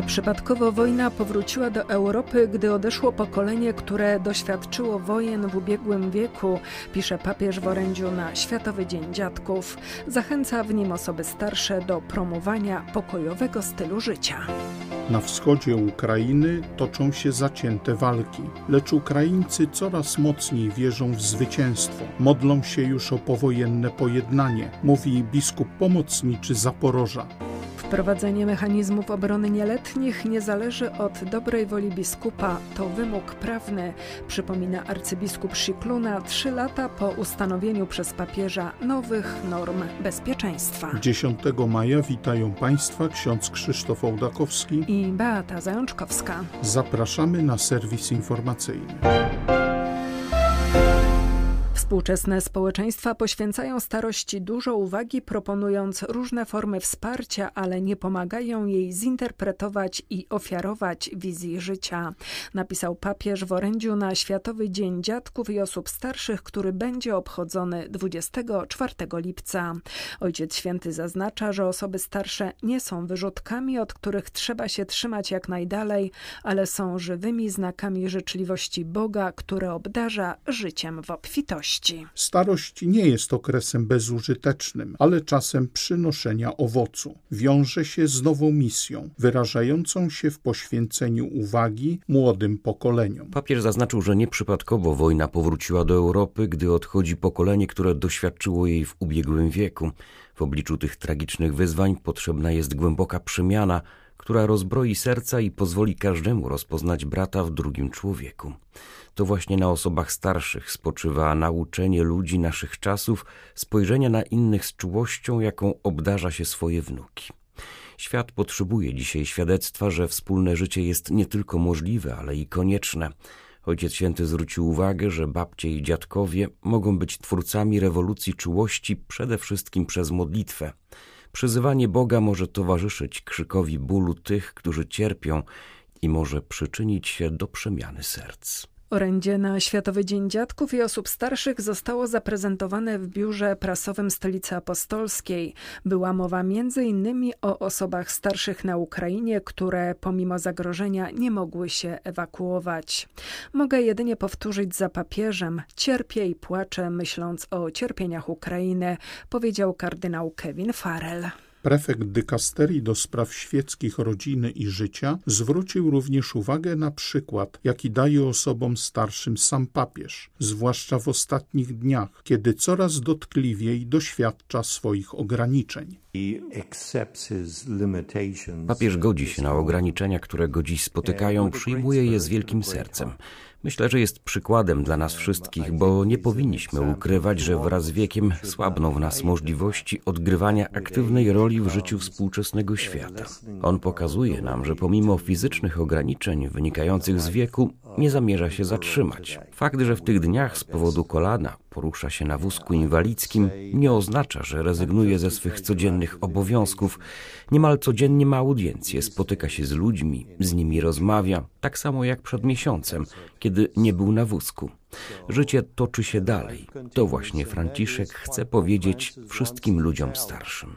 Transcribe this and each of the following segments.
Nieprzypadkowo wojna powróciła do Europy, gdy odeszło pokolenie, które doświadczyło wojen w ubiegłym wieku, pisze papież w orędziu na Światowy Dzień Dziadków. Zachęca w nim osoby starsze do promowania pokojowego stylu życia. Na wschodzie Ukrainy toczą się zacięte walki, lecz Ukraińcy coraz mocniej wierzą w zwycięstwo. Modlą się już o powojenne pojednanie, mówi biskup pomocniczy Zaporoża. Wprowadzenie mechanizmów obrony nieletnich nie zależy od dobrej woli biskupa, to wymóg prawny, przypomina arcybiskup Szikluna trzy lata po ustanowieniu przez papieża nowych norm bezpieczeństwa. 10 maja witają Państwa ksiądz Krzysztof Ołdakowski i Beata Zajączkowska. Zapraszamy na serwis informacyjny. Współczesne społeczeństwa poświęcają starości dużo uwagi, proponując różne formy wsparcia, ale nie pomagają jej zinterpretować i ofiarować wizji życia. Napisał papież w orędziu na Światowy Dzień Dziadków i Osób Starszych, który będzie obchodzony 24 lipca. Ojciec Święty zaznacza, że osoby starsze nie są wyrzutkami, od których trzeba się trzymać jak najdalej, ale są żywymi znakami życzliwości Boga, które obdarza życiem w obfitości. Starość nie jest okresem bezużytecznym, ale czasem przynoszenia owocu. Wiąże się z nową misją, wyrażającą się w poświęceniu uwagi młodym pokoleniom. Papież zaznaczył, że nieprzypadkowo wojna powróciła do Europy, gdy odchodzi pokolenie, które doświadczyło jej w ubiegłym wieku. W obliczu tych tragicznych wyzwań potrzebna jest głęboka przemiana, która rozbroi serca i pozwoli każdemu rozpoznać brata w drugim człowieku. To właśnie na osobach starszych spoczywa nauczenie ludzi naszych czasów spojrzenia na innych z czułością, jaką obdarza się swoje wnuki. Świat potrzebuje dzisiaj świadectwa, że wspólne życie jest nie tylko możliwe, ale i konieczne. Ojciec Święty zwrócił uwagę, że babcie i dziadkowie mogą być twórcami rewolucji czułości przede wszystkim przez modlitwę. Przyzywanie Boga może towarzyszyć krzykowi bólu tych, którzy cierpią i może przyczynić się do przemiany serc. Orędzie na Światowy Dzień Dziadków i Osób Starszych zostało zaprezentowane w biurze prasowym Stolicy Apostolskiej. Była mowa m.in. o osobach starszych na Ukrainie, które pomimo zagrożenia nie mogły się ewakuować. Mogę jedynie powtórzyć za papieżem: cierpię i płaczę, myśląc o cierpieniach Ukrainy, powiedział kardynał Kevin Farrell. Prefekt dykasterii do spraw świeckich rodziny i życia zwrócił również uwagę na przykład, jaki daje osobom starszym sam papież, zwłaszcza w ostatnich dniach, kiedy coraz dotkliwiej doświadcza swoich ograniczeń. Papież godzi się na ograniczenia, które go dziś spotykają, przyjmuje je z wielkim sercem. Myślę, że jest przykładem dla nas wszystkich, bo nie powinniśmy ukrywać, że wraz z wiekiem słabną w nas możliwości odgrywania aktywnej roli w życiu współczesnego świata. On pokazuje nam, że pomimo fizycznych ograniczeń wynikających z wieku, nie zamierza się zatrzymać. Fakt, że w tych dniach z powodu kolana porusza się na wózku inwalidzkim, nie oznacza, że rezygnuje ze swych codziennych obowiązków. Niemal codziennie ma audiencję, spotyka się z ludźmi, z nimi rozmawia, tak samo jak przed miesiącem, kiedy nie był na wózku. Życie toczy się dalej. To właśnie Franciszek chce powiedzieć wszystkim ludziom starszym.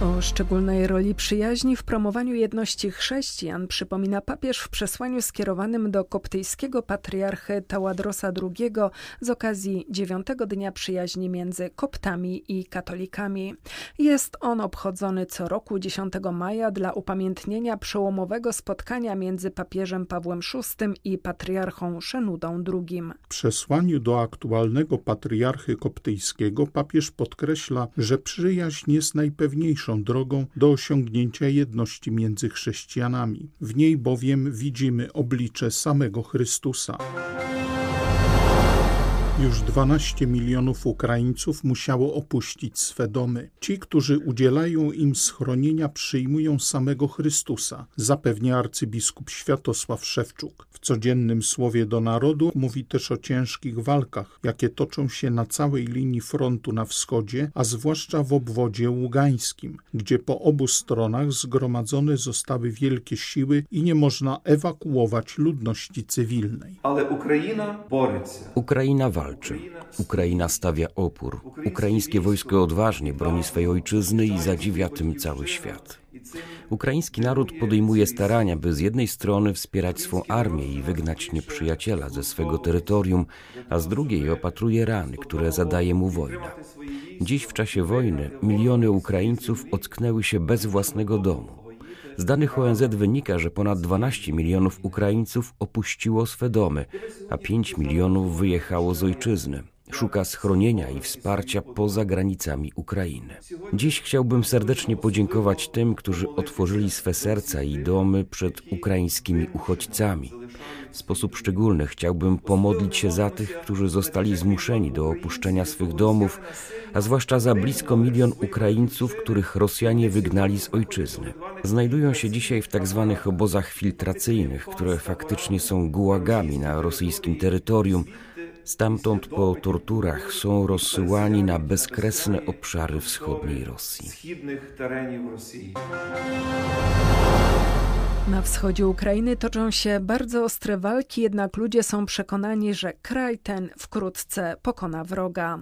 O szczególnej roli przyjaźni w promowaniu jedności chrześcijan przypomina papież w przesłaniu skierowanym do koptyjskiego patriarchy Taładrosa II z okazji dziewiątego dnia przyjaźni między koptami i katolikami. Jest on obchodzony co roku 10 maja dla upamiętnienia przełomowego spotkania między papieżem Pawłem VI i patriarchą Szenudą II. W przesłaniu do aktualnego patriarchy koptyjskiego papież podkreśla, że przyjaźń jest najpewniejszą drogą do osiągnięcia jedności między chrześcijanami. W niej bowiem widzimy oblicze samego Chrystusa. Już 12 milionów Ukraińców musiało opuścić swe domy. Ci, którzy udzielają im schronienia, przyjmują samego Chrystusa, zapewnia arcybiskup Światosław Szewczuk. W codziennym słowie do narodu mówi też o ciężkich walkach, jakie toczą się na całej linii frontu na wschodzie, a zwłaszcza w obwodzie ługańskim, gdzie po obu stronach zgromadzone zostały wielkie siły i nie można ewakuować ludności cywilnej. Ale Ukraina Ukraina walczy walczy. Ukraina stawia opór. Ukraińskie wojsko odważnie broni swej ojczyzny i zadziwia tym cały świat. Ukraiński naród podejmuje starania, by z jednej strony wspierać swą armię i wygnać nieprzyjaciela ze swego terytorium, a z drugiej opatruje rany, które zadaje mu wojna. Dziś w czasie wojny miliony Ukraińców ocknęły się bez własnego domu. Z danych ONZ wynika, że ponad 12 milionów Ukraińców opuściło swe domy, a 5 milionów wyjechało z ojczyzny. Szuka schronienia i wsparcia poza granicami Ukrainy. Dziś chciałbym serdecznie podziękować tym, którzy otworzyli swe serca i domy przed ukraińskimi uchodźcami. Sposób szczególny chciałbym pomodlić się za tych, którzy zostali zmuszeni do opuszczenia swych domów, a zwłaszcza za blisko milion Ukraińców, których Rosjanie wygnali z ojczyzny. Znajdują się dzisiaj w tak zwanych obozach filtracyjnych, które faktycznie są gułagami na rosyjskim terytorium. Stamtąd po torturach są rozsyłani na bezkresne obszary wschodniej Rosji. Na wschodzie Ukrainy toczą się bardzo ostre walki, jednak ludzie są przekonani, że kraj ten wkrótce pokona wroga.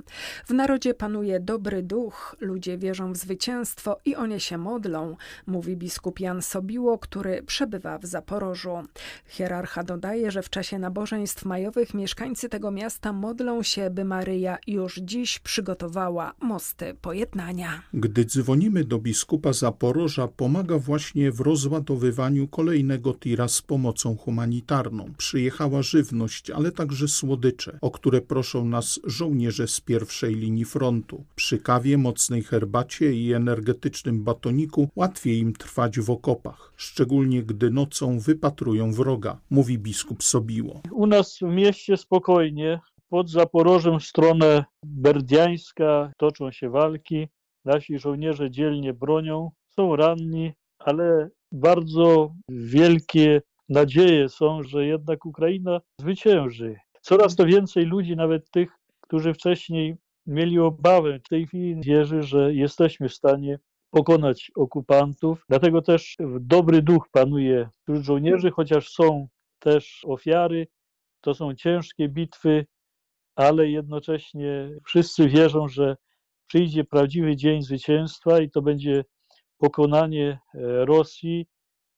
W narodzie panuje dobry duch, ludzie wierzą w zwycięstwo i o nie się modlą, mówi biskup Jan Sobiło, który przebywa w Zaporożu. Hierarcha dodaje, że w czasie nabożeństw majowych mieszkańcy tego miasta modlą się, by Maryja już dziś przygotowała mosty pojednania. Gdy dzwonimy do biskupa Zaporoża, pomaga właśnie w rozładowywaniu kolejnego tira z pomocą humanitarną. Przyjechała żywność, ale także słodycze, o które proszą nas żołnierze z pierwszej linii frontu. Przy kawie, mocnej herbacie i energetycznym batoniku łatwiej im trwać w okopach, szczególnie gdy nocą wypatrują wroga, mówi biskup Sobiło. U nas w mieście spokojnie, pod Zaporożem w stronę berdiańska toczą się walki. Nasi żołnierze dzielnie bronią, są ranni, ale bardzo wielkie nadzieje są, że jednak Ukraina zwycięży. Coraz to więcej ludzi, nawet tych, którzy wcześniej mieli obawę, w tej chwili wierzy, że jesteśmy w stanie pokonać okupantów. Dlatego też dobry duch panuje wśród żołnierzy, chociaż są też ofiary. To są ciężkie bitwy, ale jednocześnie wszyscy wierzą, że przyjdzie prawdziwy dzień zwycięstwa i to będzie pokonanie e, Rosji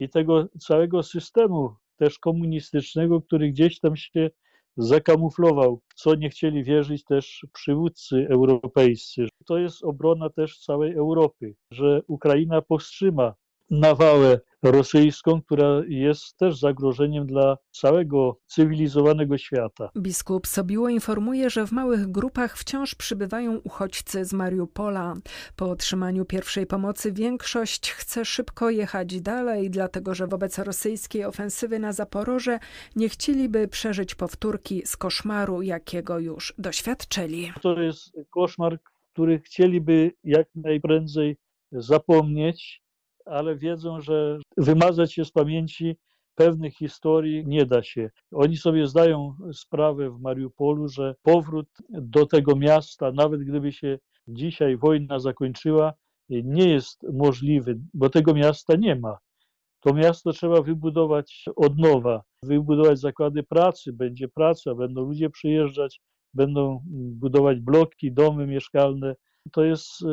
i tego całego systemu też komunistycznego, który gdzieś tam się zakamuflował, co nie chcieli wierzyć też przywódcy europejscy. To jest obrona też całej Europy, że Ukraina powstrzyma nawałę rosyjską, która jest też zagrożeniem dla całego cywilizowanego świata. Biskup Sobiło informuje, że w małych grupach wciąż przybywają uchodźcy z Mariupola. Po otrzymaniu pierwszej pomocy większość chce szybko jechać dalej, dlatego że wobec rosyjskiej ofensywy na Zaporoże nie chcieliby przeżyć powtórki z koszmaru, jakiego już doświadczyli. To jest koszmar, który chcieliby jak najprędzej zapomnieć, ale wiedzą, że wymazać się z pamięci pewnych historii nie da się. Oni sobie zdają sprawę w Mariupolu, że powrót do tego miasta, nawet gdyby się dzisiaj wojna zakończyła, nie jest możliwy, bo tego miasta nie ma. To miasto trzeba wybudować od nowa, wybudować zakłady pracy, będzie praca, będą ludzie przyjeżdżać, będą budować bloki, domy mieszkalne. To jest y,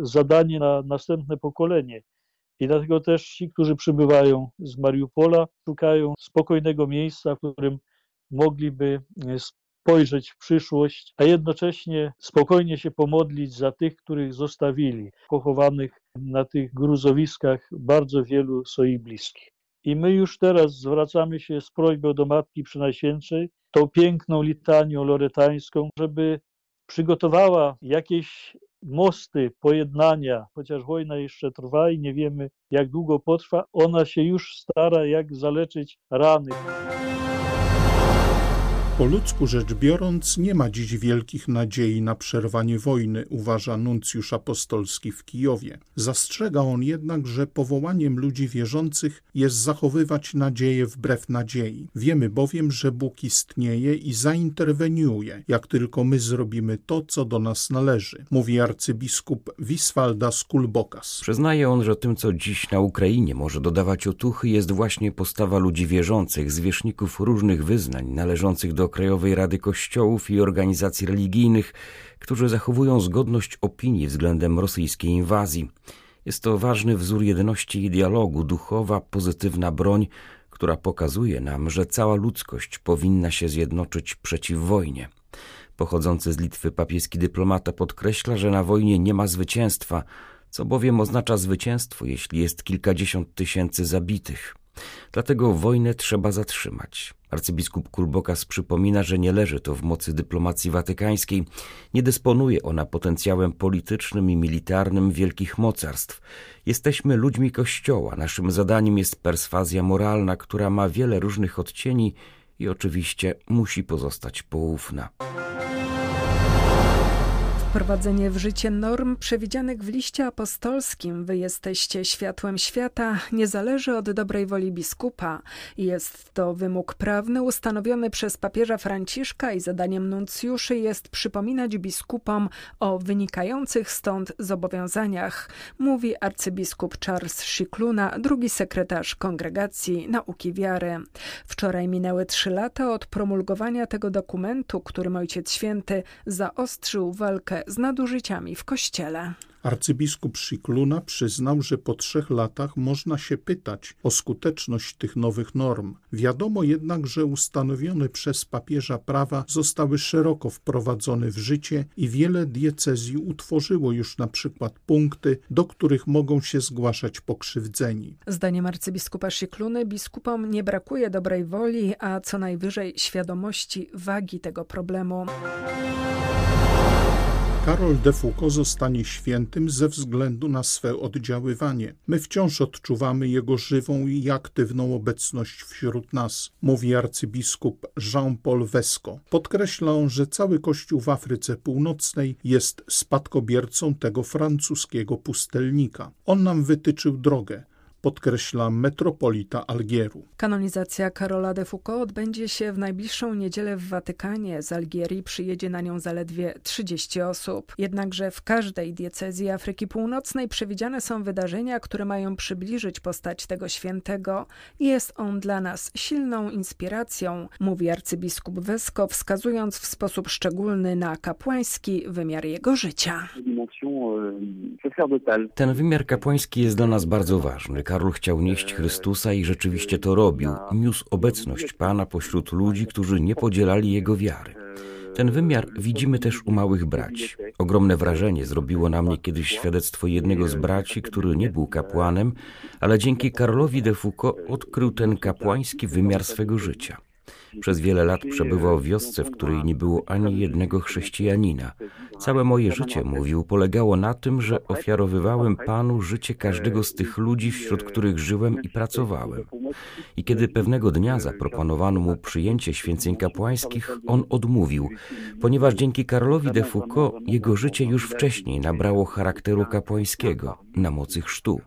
zadanie na następne pokolenie. I dlatego też ci, którzy przybywają z Mariupola, szukają spokojnego miejsca, w którym mogliby e, spojrzeć w przyszłość, a jednocześnie spokojnie się pomodlić za tych, których zostawili, pochowanych na tych gruzowiskach bardzo wielu swoich bliskich. I my już teraz zwracamy się z prośbą do Matki Przynajświętszej, tą piękną litanią loretańską, żeby przygotowała jakieś mosty pojednania, chociaż wojna jeszcze trwa i nie wiemy jak długo potrwa, ona się już stara jak zaleczyć rany. Po ludzku rzecz biorąc, nie ma dziś wielkich nadziei na przerwanie wojny, uważa nuncjusz apostolski w Kijowie. Zastrzega on jednak, że powołaniem ludzi wierzących jest zachowywać nadzieję wbrew nadziei. Wiemy bowiem, że Bóg istnieje i zainterweniuje, jak tylko my zrobimy to, co do nas należy, mówi arcybiskup Wiswalda Skulbokas. Przyznaje on, że tym, co dziś na Ukrainie może dodawać otuchy, jest właśnie postawa ludzi wierzących, zwierzchników różnych wyznań, należących do Krajowej Rady Kościołów i organizacji religijnych, którzy zachowują zgodność opinii względem rosyjskiej inwazji. Jest to ważny wzór jedności i dialogu, duchowa, pozytywna broń, która pokazuje nam, że cała ludzkość powinna się zjednoczyć przeciw wojnie. Pochodzący z Litwy papieski dyplomata podkreśla, że na wojnie nie ma zwycięstwa, co bowiem oznacza zwycięstwo, jeśli jest kilkadziesiąt tysięcy zabitych. Dlatego wojnę trzeba zatrzymać. Arcybiskup Kulbokas przypomina, że nie leży to w mocy dyplomacji watykańskiej, nie dysponuje ona potencjałem politycznym i militarnym wielkich mocarstw. Jesteśmy ludźmi Kościoła, naszym zadaniem jest perswazja moralna, która ma wiele różnych odcieni i oczywiście musi pozostać poufna. Wprowadzenie w życie norm przewidzianych w liście apostolskim Wy jesteście światłem świata nie zależy od dobrej woli biskupa. Jest to wymóg prawny ustanowiony przez papieża Franciszka i zadaniem nuncjuszy jest przypominać biskupom o wynikających stąd zobowiązaniach, mówi arcybiskup Charles Szikluna, drugi sekretarz Kongregacji Nauki Wiary. Wczoraj minęły trzy lata od promulgowania tego dokumentu, którym Ojciec Święty zaostrzył walkę z nadużyciami w kościele. Arcybiskup Szikluna przyznał, że po trzech latach można się pytać o skuteczność tych nowych norm. Wiadomo jednak, że ustanowione przez papieża prawa zostały szeroko wprowadzone w życie i wiele diecezji utworzyło już na przykład punkty, do których mogą się zgłaszać pokrzywdzeni. Zdaniem arcybiskupa Szykluny biskupom nie brakuje dobrej woli, a co najwyżej świadomości wagi tego problemu. Karol de Foucault zostanie świętym ze względu na swe oddziaływanie. My wciąż odczuwamy jego żywą i aktywną obecność wśród nas, mówi arcybiskup Jean-Paul Vesco. Podkreśla on, że cały Kościół w Afryce Północnej jest spadkobiercą tego francuskiego pustelnika. On nam wytyczył drogę, podkreśla metropolita Algieru. Kanonizacja Karola de Foucault odbędzie się w najbliższą niedzielę w Watykanie. Z Algierii przyjedzie na nią zaledwie 30 osób. Jednakże w każdej diecezji Afryki Północnej przewidziane są wydarzenia, które mają przybliżyć postać tego świętego. Jest on dla nas silną inspiracją, mówi arcybiskup Wesko, wskazując w sposób szczególny na kapłański wymiar jego życia. Ten wymiar kapłański jest dla nas bardzo ważny. Karol chciał nieść Chrystusa i rzeczywiście to robił. Niósł obecność Pana pośród ludzi, którzy nie podzielali Jego wiary. Ten wymiar widzimy też u małych braci. Ogromne wrażenie zrobiło na mnie kiedyś świadectwo jednego z braci, który nie był kapłanem, ale dzięki Karolowi de Foucault odkrył ten kapłański wymiar swego życia. Przez wiele lat przebywał w wiosce, w której nie było ani jednego chrześcijanina. Całe moje życie, mówił, polegało na tym, że ofiarowywałem Panu życie każdego z tych ludzi, wśród których żyłem i pracowałem. I kiedy pewnego dnia zaproponowano mu przyjęcie święceń kapłańskich, on odmówił, ponieważ dzięki Karolowi de Foucault jego życie już wcześniej nabrało charakteru kapłańskiego na mocy chrztu.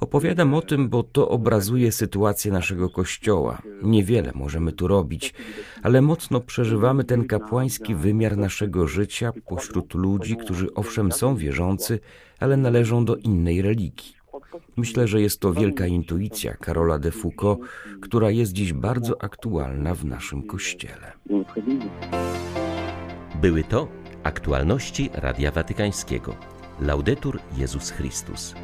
Opowiadam o tym, bo to obrazuje sytuację naszego kościoła. Niewiele możemy tu robić, ale mocno przeżywamy ten kapłański wymiar naszego życia pośród ludzi, którzy owszem są wierzący, ale należą do innej religii. Myślę, że jest to wielka intuicja Karola de Foucault, która jest dziś bardzo aktualna w naszym kościele. Były to aktualności Radia Watykańskiego. Laudetur Jezus Chrystus.